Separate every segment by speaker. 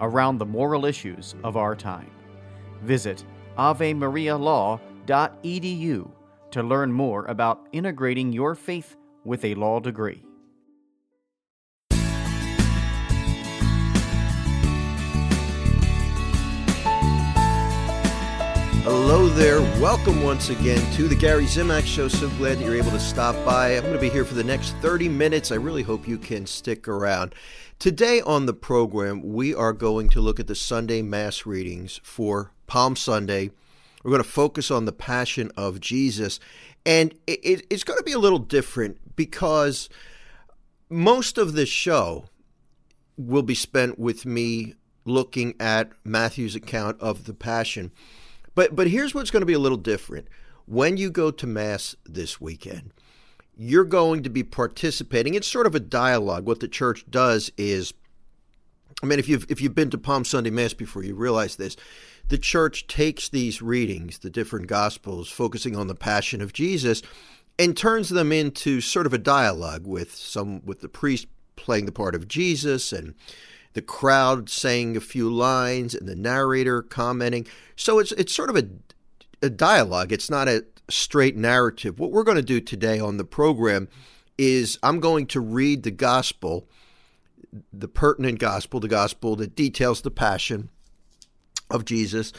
Speaker 1: around the moral issues of our time. Visit avemarialaw.edu to learn more about integrating your faith with a law degree.
Speaker 2: Hello there. Welcome once again to the Gary Zimak Show. So glad that you're able to stop by. I'm going to be here for the next 30 minutes. I really hope you can stick around. Today on the program, we are going to look at the Sunday Mass readings for Palm Sunday. We're going to focus on the Passion of Jesus. And it's going to be a little different because most of this show will be spent with me looking at Matthew's account of the Passion. But but here's what's going to be a little different. When you go to mass this weekend, you're going to be participating. It's sort of a dialogue. What the church does is I mean if you've if you've been to Palm Sunday Mass before, you realize this. The church takes these readings, the different gospels focusing on the passion of Jesus, and turns them into sort of a dialogue with some with the priest playing the part of Jesus and the crowd saying a few lines and the narrator commenting. So it's it's sort of a, a dialogue. It's not a straight narrative. What we're going to do today on the program is I'm going to read the gospel, the pertinent gospel, the gospel that details the passion of Jesus,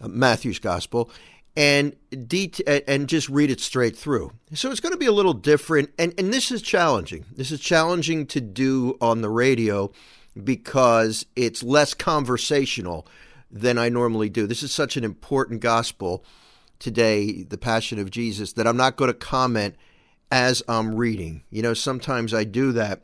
Speaker 2: uh, Matthew's gospel, and det- and just read it straight through. So it's going to be a little different, and and this is challenging. This is challenging to do on the radio because it's less conversational than I normally do. This is such an important gospel today, the Passion of Jesus, that I'm not going to comment as I'm reading. You know, sometimes I do that.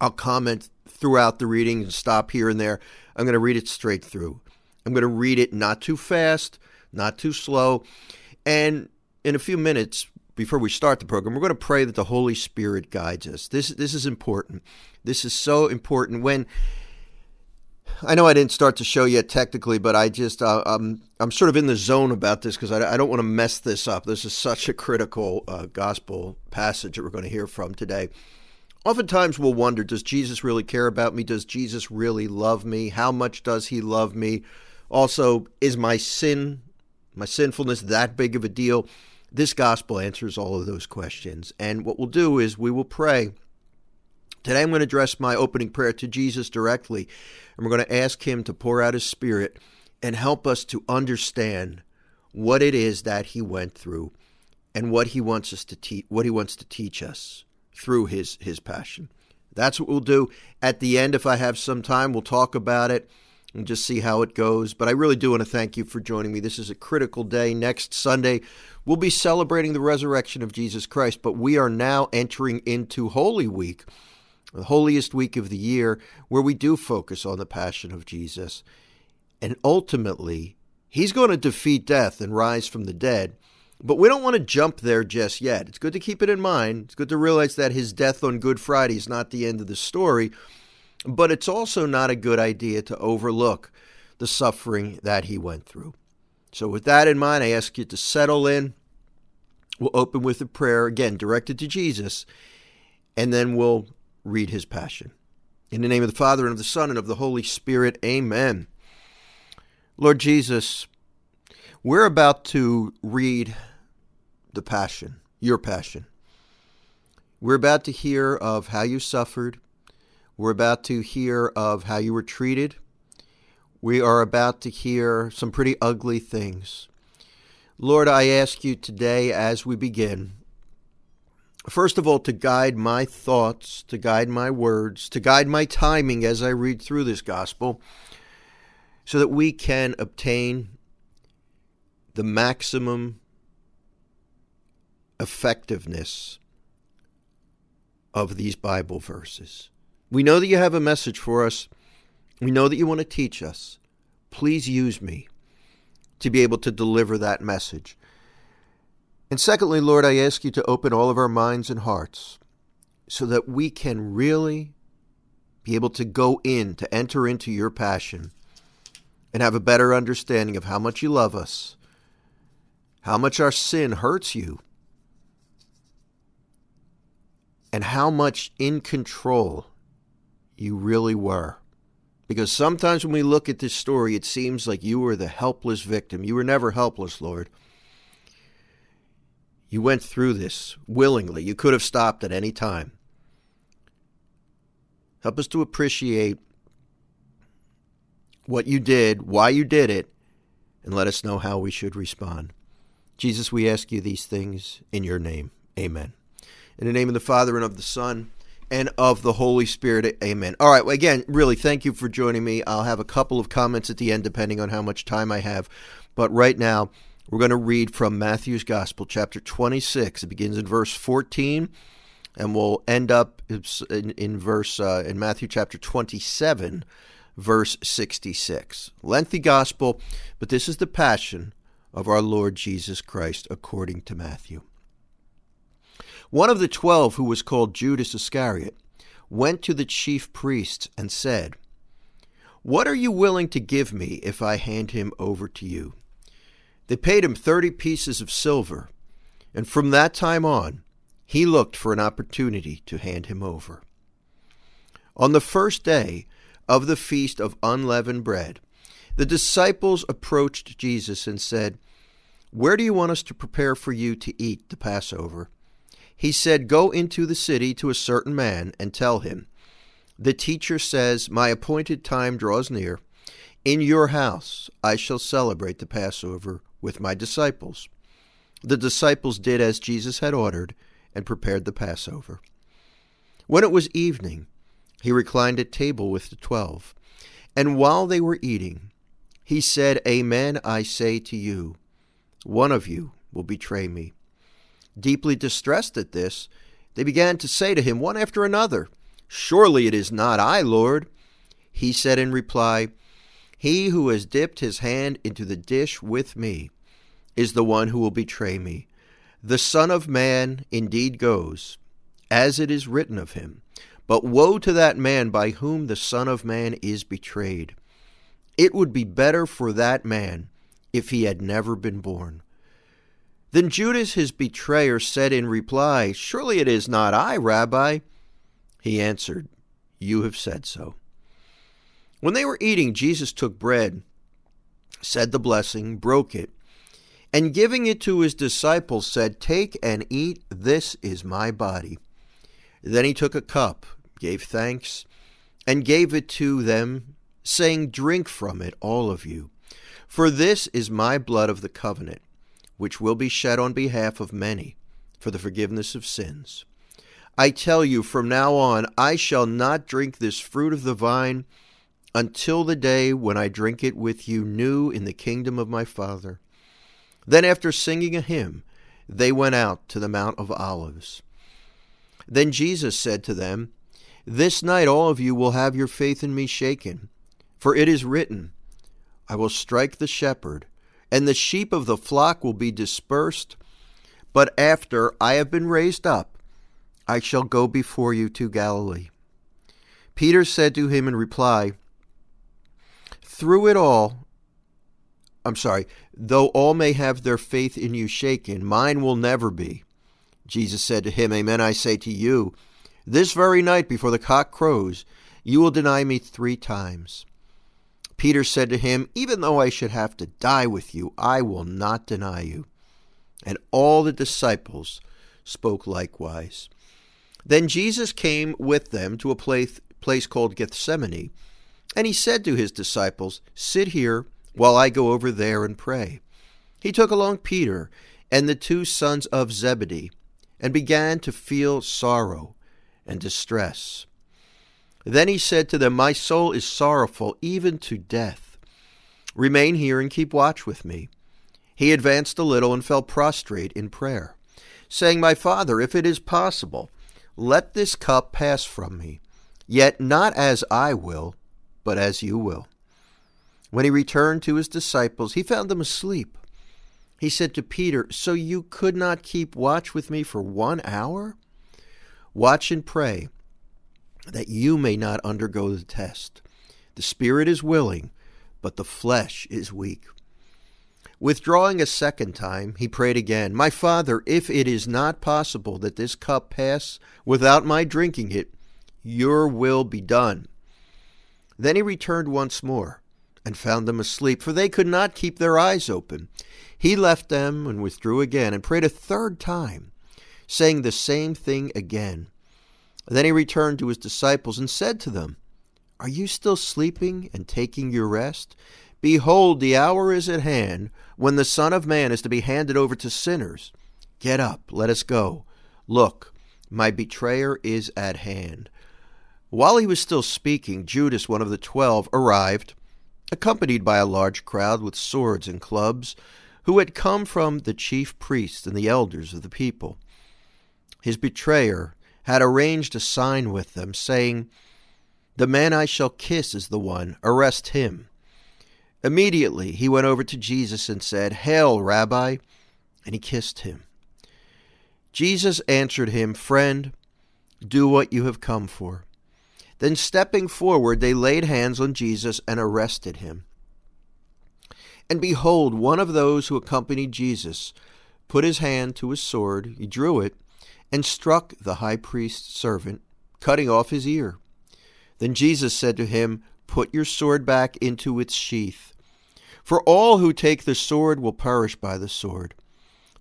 Speaker 2: I'll comment throughout the reading and stop here and there. I'm going to read it straight through. I'm going to read it not too fast, not too slow. And in a few minutes, before we start the program, we're going to pray that the Holy Spirit guides us. This this is important. This is so important. When I know I didn't start the show yet technically, but I just uh, I'm I'm sort of in the zone about this because I, I, don't want to mess this up. This is such a critical uh, gospel passage that we're going to hear from today. Oftentimes we'll wonder, does Jesus really care about me? Does Jesus really love me? How much does he love me? Also, is my sin, my sinfulness that big of a deal? This gospel answers all of those questions. And what we'll do is we will pray. Today I'm going to address my opening prayer to Jesus directly, and we're going to ask him to pour out his spirit and help us to understand what it is that he went through and what he wants us to teach what he wants to teach us through his his passion. That's what we'll do. At the end, if I have some time, we'll talk about it and just see how it goes. But I really do want to thank you for joining me. This is a critical day. Next Sunday, we'll be celebrating the resurrection of Jesus Christ, but we are now entering into Holy Week, the holiest week of the year, where we do focus on the passion of Jesus. And ultimately, he's going to defeat death and rise from the dead. But we don't want to jump there just yet. It's good to keep it in mind. It's good to realize that his death on Good Friday is not the end of the story. But it's also not a good idea to overlook the suffering that he went through. So, with that in mind, I ask you to settle in. We'll open with a prayer, again, directed to Jesus, and then we'll read his passion. In the name of the Father, and of the Son, and of the Holy Spirit, amen. Lord Jesus, we're about to read the passion, your passion. We're about to hear of how you suffered, we're about to hear of how you were treated. We are about to hear some pretty ugly things. Lord, I ask you today as we begin, first of all, to guide my thoughts, to guide my words, to guide my timing as I read through this gospel, so that we can obtain the maximum effectiveness of these Bible verses. We know that you have a message for us. We know that you want to teach us. Please use me to be able to deliver that message. And secondly, Lord, I ask you to open all of our minds and hearts so that we can really be able to go in, to enter into your passion, and have a better understanding of how much you love us, how much our sin hurts you, and how much in control you really were. Because sometimes when we look at this story, it seems like you were the helpless victim. You were never helpless, Lord. You went through this willingly. You could have stopped at any time. Help us to appreciate what you did, why you did it, and let us know how we should respond. Jesus, we ask you these things in your name. Amen. In the name of the Father and of the Son and of the Holy Spirit. Amen. All right. Well, again, really, thank you for joining me. I'll have a couple of comments at the end, depending on how much time I have. But right now, we're going to read from Matthew's Gospel, chapter 26. It begins in verse 14, and we'll end up in, in verse uh, in Matthew chapter 27, verse 66. Lengthy Gospel, but this is the passion of our Lord Jesus Christ according to Matthew. One of the twelve, who was called Judas Iscariot, went to the chief priests and said, What are you willing to give me if I hand him over to you? They paid him thirty pieces of silver, and from that time on, he looked for an opportunity to hand him over. On the first day of the feast of unleavened bread, the disciples approached Jesus and said, Where do you want us to prepare for you to eat the Passover? He said, Go into the city to a certain man and tell him, The teacher says, My appointed time draws near. In your house I shall celebrate the Passover with my disciples. The disciples did as Jesus had ordered and prepared the Passover. When it was evening, he reclined at table with the twelve. And while they were eating, he said, Amen, I say to you, one of you will betray me. Deeply distressed at this, they began to say to him one after another, Surely it is not I, Lord. He said in reply, He who has dipped his hand into the dish with me is the one who will betray me. The Son of Man indeed goes, as it is written of him. But woe to that man by whom the Son of Man is betrayed. It would be better for that man if he had never been born. Then Judas, his betrayer, said in reply, Surely it is not I, Rabbi. He answered, You have said so. When they were eating, Jesus took bread, said the blessing, broke it, and giving it to his disciples, said, Take and eat, this is my body. Then he took a cup, gave thanks, and gave it to them, saying, Drink from it, all of you, for this is my blood of the covenant which will be shed on behalf of many for the forgiveness of sins. I tell you, from now on, I shall not drink this fruit of the vine until the day when I drink it with you new in the kingdom of my Father. Then, after singing a hymn, they went out to the Mount of Olives. Then Jesus said to them, This night all of you will have your faith in me shaken, for it is written, I will strike the shepherd and the sheep of the flock will be dispersed. But after I have been raised up, I shall go before you to Galilee. Peter said to him in reply, Through it all, I'm sorry, though all may have their faith in you shaken, mine will never be. Jesus said to him, Amen, I say to you, this very night before the cock crows, you will deny me three times. Peter said to him, Even though I should have to die with you, I will not deny you. And all the disciples spoke likewise. Then Jesus came with them to a place, place called Gethsemane, And he said to his disciples, Sit here while I go over there and pray. He took along Peter and the two sons of Zebedee and began to feel sorrow and distress. Then he said to them, My soul is sorrowful even to death. Remain here and keep watch with me. He advanced a little and fell prostrate in prayer, saying, My father, if it is possible, let this cup pass from me, yet not as I will, but as you will. When he returned to his disciples, he found them asleep. He said to Peter, So you could not keep watch with me for one hour? Watch and pray that you may not undergo the test. The spirit is willing, but the flesh is weak. Withdrawing a second time, he prayed again, My Father, if it is not possible that this cup pass without my drinking it, your will be done. Then he returned once more and found them asleep, for they could not keep their eyes open. He left them and withdrew again and prayed a third time, saying the same thing again. Then he returned to his disciples and said to them, Are you still sleeping and taking your rest? Behold, the hour is at hand when the Son of Man is to be handed over to sinners. Get up, let us go. Look, my betrayer is at hand. While he was still speaking, Judas, one of the twelve, arrived, accompanied by a large crowd with swords and clubs, who had come from the chief priests and the elders of the people. His betrayer had arranged a sign with them, saying, The man I shall kiss is the one, arrest him. Immediately he went over to Jesus and said, Hail, Rabbi! And he kissed him. Jesus answered him, Friend, do what you have come for. Then stepping forward, they laid hands on Jesus and arrested him. And behold, one of those who accompanied Jesus put his hand to his sword, he drew it, and struck the high priest's servant, cutting off his ear. Then Jesus said to him, Put your sword back into its sheath. For all who take the sword will perish by the sword.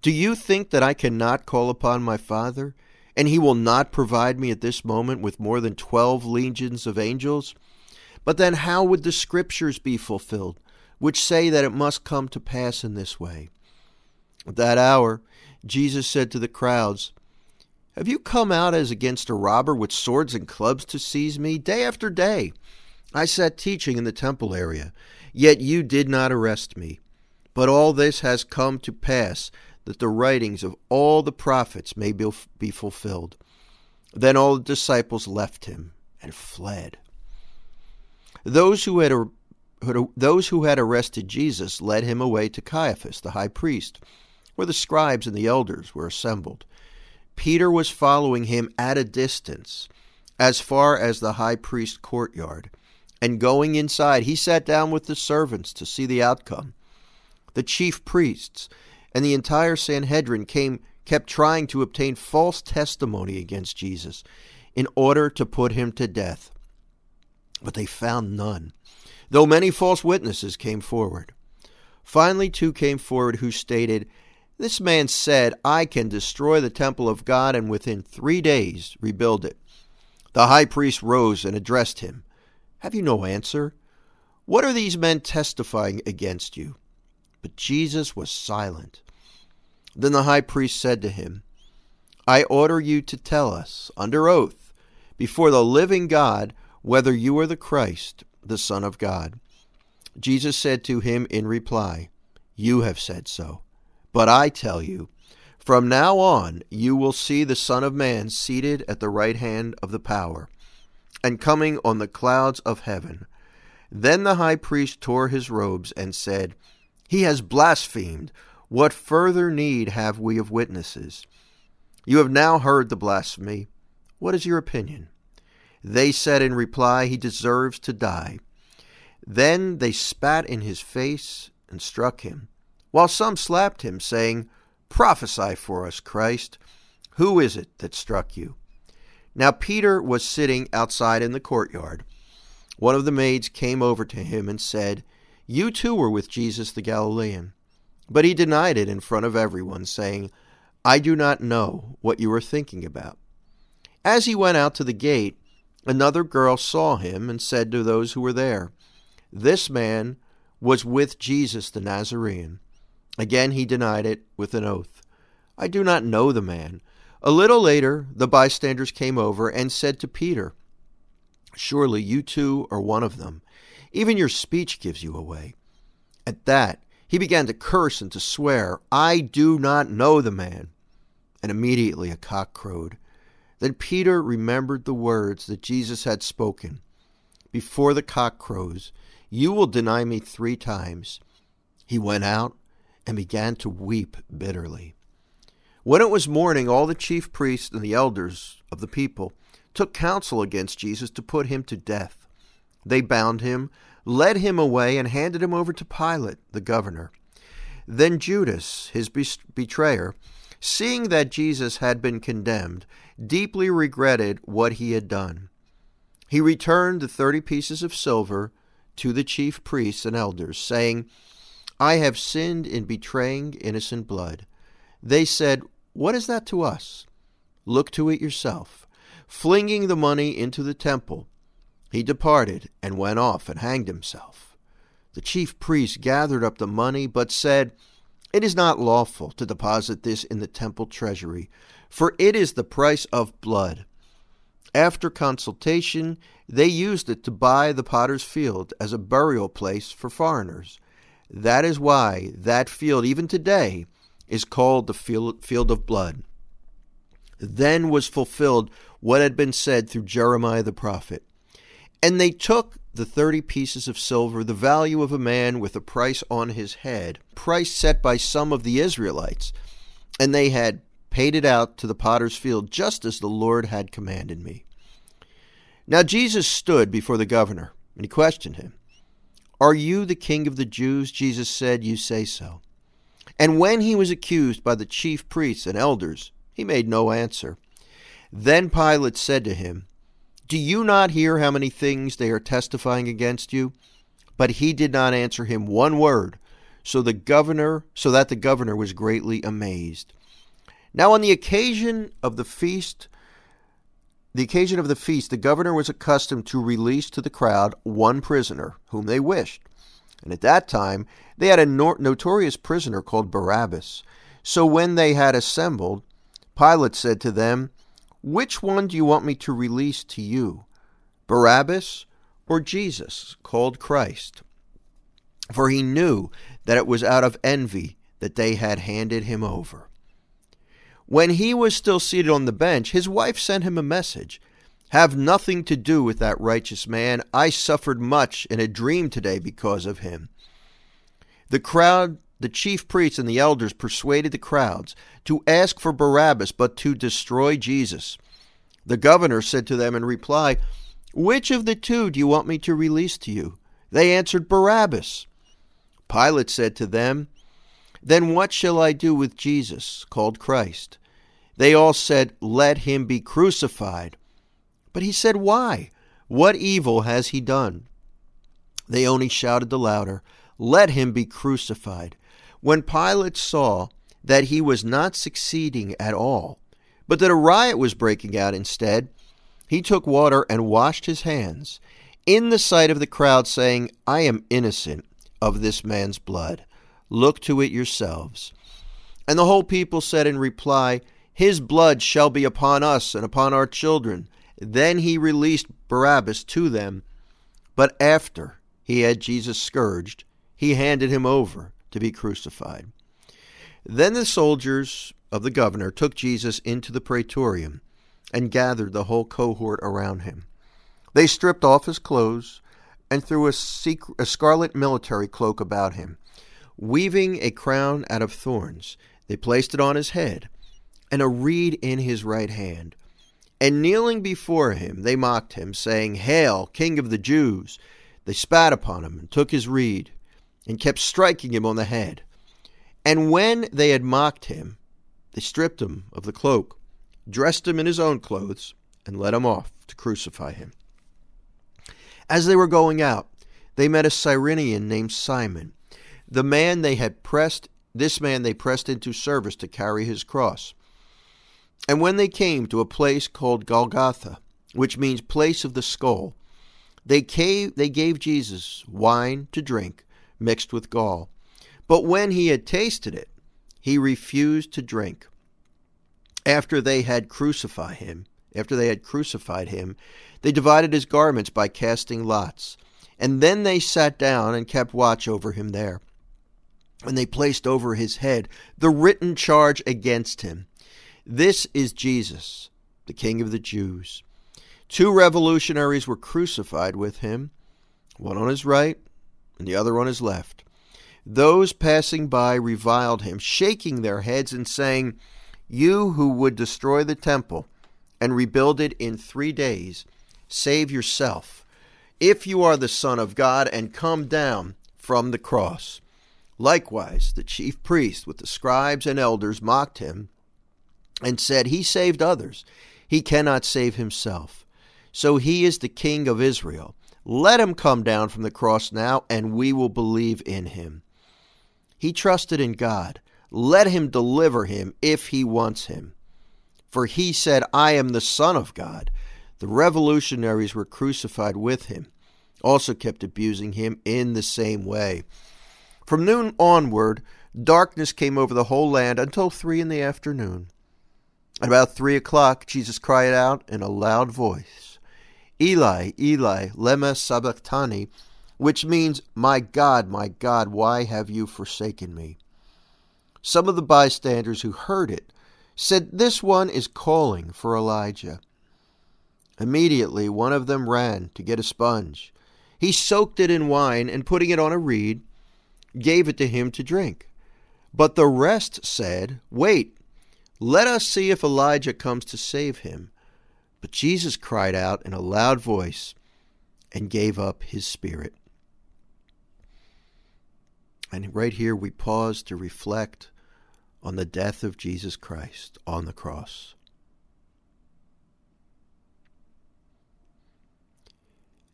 Speaker 2: Do you think that I cannot call upon my Father, and he will not provide me at this moment with more than twelve legions of angels? But then how would the Scriptures be fulfilled, which say that it must come to pass in this way? At that hour, Jesus said to the crowds, Have you come out as against a robber with swords and clubs to seize me? Day after day I sat teaching in the temple area, yet you did not arrest me. But all this has come to pass that the writings of all the prophets may be fulfilled. Then all the disciples left him and fled. Those who had those who had arrested Jesus led him away to Caiaphas, the high priest, where the scribes and the elders were assembled. Peter was following him at a distance, as far as the high priest's courtyard, and going inside, he sat down with the servants to see the outcome. The chief priests and the entire Sanhedrin came kept trying to obtain false testimony against Jesus in order to put him to death. But they found none, though many false witnesses came forward. Finally, two came forward who stated, This man said, I can destroy the temple of God and within three days rebuild it. The high priest rose and addressed him. Have you no answer? What are these men testifying against you? But Jesus was silent. Then the high priest said to him, I order you to tell us, under oath, before the living God, whether you are the Christ, the Son of God. Jesus said to him in reply, You have said so. But I tell you, from now on you will see the Son of Man seated at the right hand of the power, and coming on the clouds of heaven. Then the high priest tore his robes and said, He has blasphemed. What further need have we of witnesses? You have now heard the blasphemy. What is your opinion? They said in reply, He deserves to die. Then they spat in his face and struck him, while some slapped him, saying, Prophesy for us, Christ. Who is it that struck you? Now Peter was sitting outside in the courtyard. One of the maids came over to him and said, You too were with Jesus the Galilean. But he denied it in front of everyone, saying, I do not know what you are thinking about. As he went out to the gate, Another girl saw him and said to those who were there, This man was with Jesus the Nazarene. Again he denied it with an oath. I do not know the man. A little later, the bystanders came over and said to Peter, Surely you too are one of them. Even your speech gives you away. At that, he began to curse and to swear, I do not know the man. And immediately a cock crowed. Then Peter remembered the words that Jesus had spoken Before the cock crows, you will deny me three times. He went out and began to weep bitterly. When it was morning, all the chief priests and the elders of the people took counsel against Jesus to put him to death. They bound him, led him away, and handed him over to Pilate, the governor. Then Judas, his betrayer, seeing that Jesus had been condemned, deeply regretted what he had done. He returned the thirty pieces of silver to the chief priests and elders, saying, I have sinned in betraying innocent blood. They said, what is that to us? Look to it yourself. Flinging the money into the temple, he departed and went off and hanged himself. The chief priests gathered up the money, but said, It is not lawful to deposit this in the temple treasury, for it is the price of blood. After consultation, they used it to buy the potter's field as a burial place for foreigners. That is why that field, even today, is called the field of blood. Then was fulfilled what had been said through Jeremiah the prophet. And they took the thirty pieces of silver, the value of a man with a price on his head, price set by some of the Israelites, and they had paid it out to the potter's field, just as the Lord had commanded me. Now Jesus stood before the governor, and he questioned him. Are you the king of the Jews? Jesus said, You say so. And when he was accused by the chief priests and elders, he made no answer. Then Pilate said to him, Do you not hear how many things they are testifying against you? But he did not answer him one word, so the governor so that the governor was greatly amazed. Now on the occasion of the feast the occasion of the feast, the governor was accustomed to release to the crowd one prisoner whom they wished. And at that time, they had a notorious prisoner called Barabbas. So when they had assembled, Pilate said to them, Which one do you want me to release to you, Barabbas or Jesus, called Christ? For he knew that it was out of envy that they had handed him over. When he was still seated on the bench, his wife sent him a message have nothing to do with that righteous man. I suffered much in a dream today because of him. The crowd, the chief priests, and the elders persuaded the crowds to ask for Barabbas, but to destroy Jesus. The governor said to them in reply, Which of the two do you want me to release to you? They answered, Barabbas. Pilate said to them, Then what shall I do with Jesus, called Christ? They all said, Let him be crucified. But he said, Why? What evil has he done? They only shouted the louder, Let him be crucified. When Pilate saw that he was not succeeding at all, but that a riot was breaking out instead, he took water and washed his hands in the sight of the crowd, saying, I am innocent of this man's blood. Look to it yourselves. And the whole people said in reply, His blood shall be upon us and upon our children. Then he released Barabbas to them, but after he had Jesus scourged, he handed him over to be crucified. Then the soldiers of the governor took Jesus into the praetorium and gathered the whole cohort around him. They stripped off his clothes and threw a, secret, a scarlet military cloak about him. Weaving a crown out of thorns, they placed it on his head and a reed in his right hand. And kneeling before him, they mocked him, saying, Hail, King of the Jews! They spat upon him and took his reed and kept striking him on the head. And when they had mocked him, they stripped him of the cloak, dressed him in his own clothes, and led him off to crucify him. As they were going out, they met a Cyrenian named Simon. The man they had pressed, this man they pressed into service to carry his cross. And when they came to a place called Golgotha, which means place of the skull. They gave, they gave Jesus wine to drink mixed with gall. But when he had tasted it, he refused to drink. After they had crucified him, after they had crucified him, they divided his garments by casting lots. And then they sat down and kept watch over him there. And they placed over his head the written charge against him This is Jesus, the King of the Jews. Two revolutionaries were crucified with him, one on his right and the other on his left. Those passing by reviled him, shaking their heads and saying, You who would destroy the temple and rebuild it in three days, save yourself, if you are the Son of God, and come down from the cross. Likewise, the chief priests with the scribes and elders mocked him and said, He saved others, he cannot save himself. So he is the King of Israel. Let him come down from the cross now, and we will believe in him. He trusted in God. Let him deliver him if he wants him. For he said, I am the Son of God. The revolutionaries were crucified with him, also kept abusing him in the same way. From noon onward, darkness came over the whole land until three in the afternoon. At about three o'clock, Jesus cried out in a loud voice. Eli, Eli, lema sabachthani, which means, My God, my God, why have you forsaken me? Some of the bystanders who heard it said, This one is calling for Elijah. Immediately one of them ran to get a sponge. He soaked it in wine and putting it on a reed, gave it to him to drink. But the rest said, Wait, let us see if Elijah comes to save him. But Jesus cried out in a loud voice and gave up his spirit. And right here we pause to reflect on the death of Jesus Christ on the cross.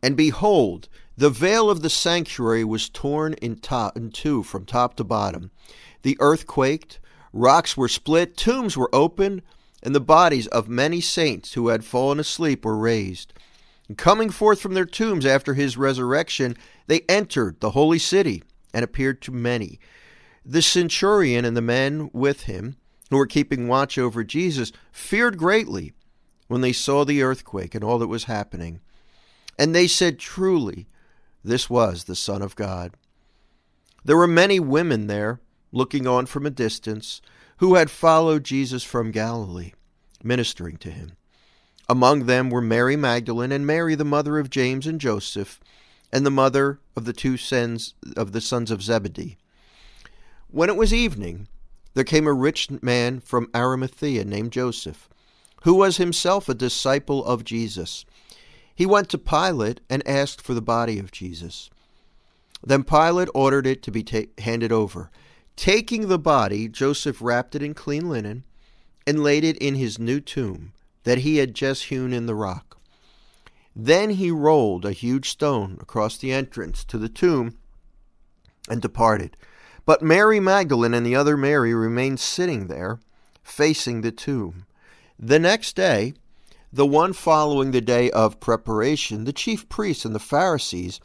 Speaker 2: And behold, the veil of the sanctuary was torn in, top, in two from top to bottom. The earth quaked, rocks were split, tombs were opened and the bodies of many saints who had fallen asleep were raised. And coming forth from their tombs after his resurrection, they entered the holy city and appeared to many. The centurion and the men with him, who were keeping watch over Jesus, feared greatly when they saw the earthquake and all that was happening. And they said, Truly, this was the Son of God. There were many women there, looking on from a distance who had followed Jesus from Galilee, ministering to him. Among them were Mary Magdalene and Mary, the mother of James and Joseph, and the mother of the two sons of the sons of Zebedee. When it was evening, there came a rich man from Arimathea named Joseph, who was himself a disciple of Jesus. He went to Pilate and asked for the body of Jesus. Then Pilate ordered it to be ta- handed over. Taking the body, Joseph wrapped it in clean linen and laid it in his new tomb that he had just hewn in the rock. Then he rolled a huge stone across the entrance to the tomb and departed. But Mary Magdalene and the other Mary remained sitting there, facing the tomb. The next day, the one following the day of preparation, the chief priests and the Pharisees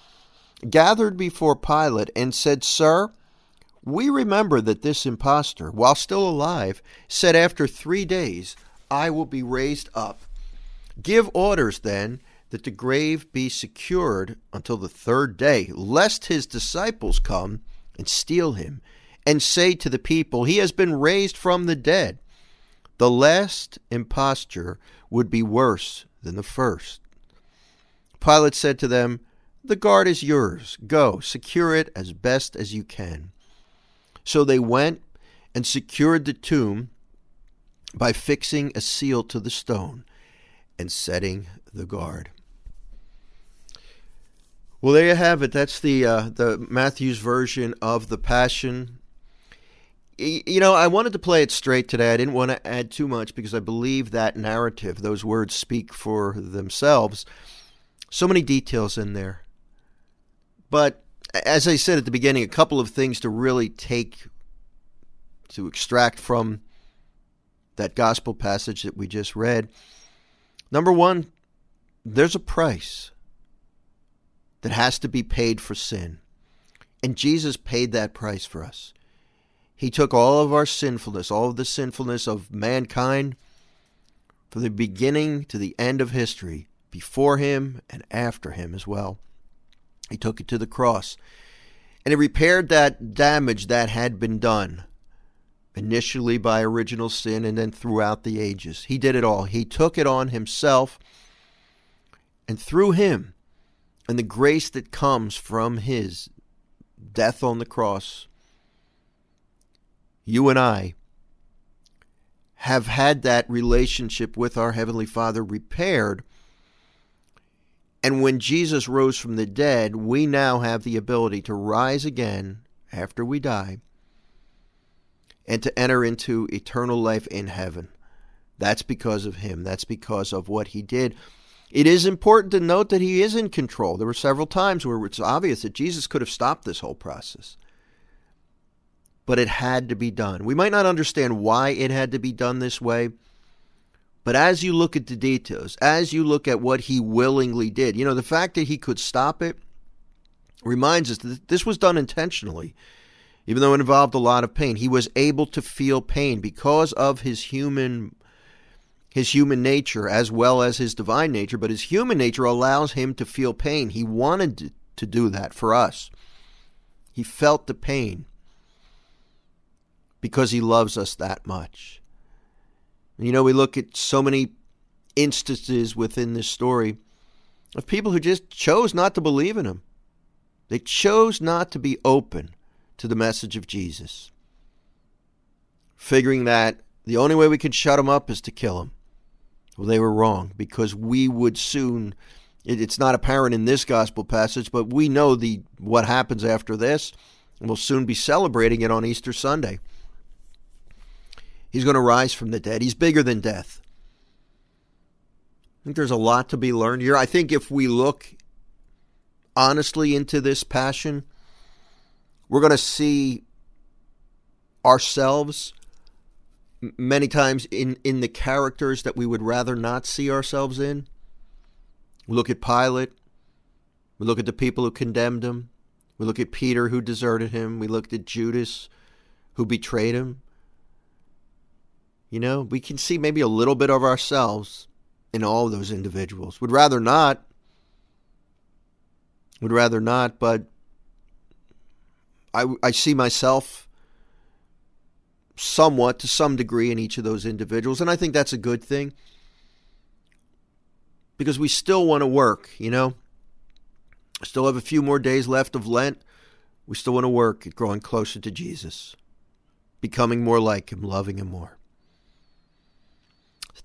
Speaker 2: gathered before Pilate and said, Sir, we remember that this impostor, while still alive, said after three days, I will be raised up. Give orders then that the grave be secured until the third day, lest his disciples come and steal him, and say to the people, He has been raised from the dead. The last imposture would be worse than the first. Pilate said to them, The guard is yours. Go, secure it as best as you can. So they went and secured the tomb by fixing a seal to the stone and setting the guard. Well, there you have it. That's the uh, the Matthew's version of the Passion. You know, I wanted to play it straight today. I didn't want to add too much because I believe that narrative, those words speak for themselves. So many details in there. But as I said at the beginning, a couple of things to really take, to extract from that gospel passage that we just read. Number one, there's a price that has to be paid for sin. And Jesus paid that price for us. He took all of our sinfulness, all of the sinfulness of mankind, from the beginning to the end of history, before him and after him as well. He took it to the cross. And he repaired that damage that had been done, initially by original sin and then throughout the ages. He did it all. He took it on himself. And through him, and the grace that comes from his death on the cross, you and I have had that relationship with our Heavenly Father repaired. And when Jesus rose from the dead, we now have the ability to rise again after we die and to enter into eternal life in heaven. That's because of Him. That's because of what He did. It is important to note that He is in control. There were several times where it's obvious that Jesus could have stopped this whole process but it had to be done. We might not understand why it had to be done this way, but as you look at the details, as you look at what he willingly did, you know, the fact that he could stop it reminds us that this was done intentionally. Even though it involved a lot of pain, he was able to feel pain because of his human his human nature as well as his divine nature, but his human nature allows him to feel pain. He wanted to do that for us. He felt the pain because he loves us that much. You know, we look at so many instances within this story of people who just chose not to believe in him. They chose not to be open to the message of Jesus, figuring that the only way we could shut him up is to kill him. Well, they were wrong because we would soon. It's not apparent in this gospel passage, but we know the what happens after this, we'll soon be celebrating it on Easter Sunday. He's going to rise from the dead. He's bigger than death. I think there's a lot to be learned here. I think if we look honestly into this passion, we're going to see ourselves many times in, in the characters that we would rather not see ourselves in. We look at Pilate. We look at the people who condemned him. We look at Peter who deserted him. We looked at Judas who betrayed him. You know, we can see maybe a little bit of ourselves in all those individuals. Would rather not. Would rather not, but I, I see myself somewhat to some degree in each of those individuals, and I think that's a good thing because we still want to work, you know. Still have a few more days left of Lent. We still want to work at growing closer to Jesus, becoming more like Him, loving Him more.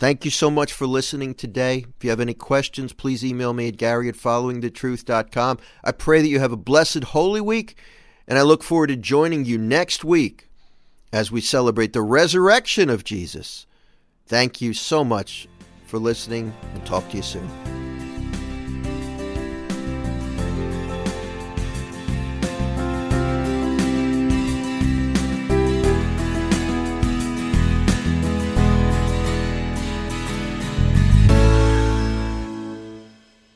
Speaker 2: Thank you so much for listening today. If you have any questions, please email me at gary at followingthetruth.com. I pray that you have a blessed Holy Week, and I look forward to joining you next week as we celebrate the resurrection of Jesus. Thank you so much for listening, and talk to you soon.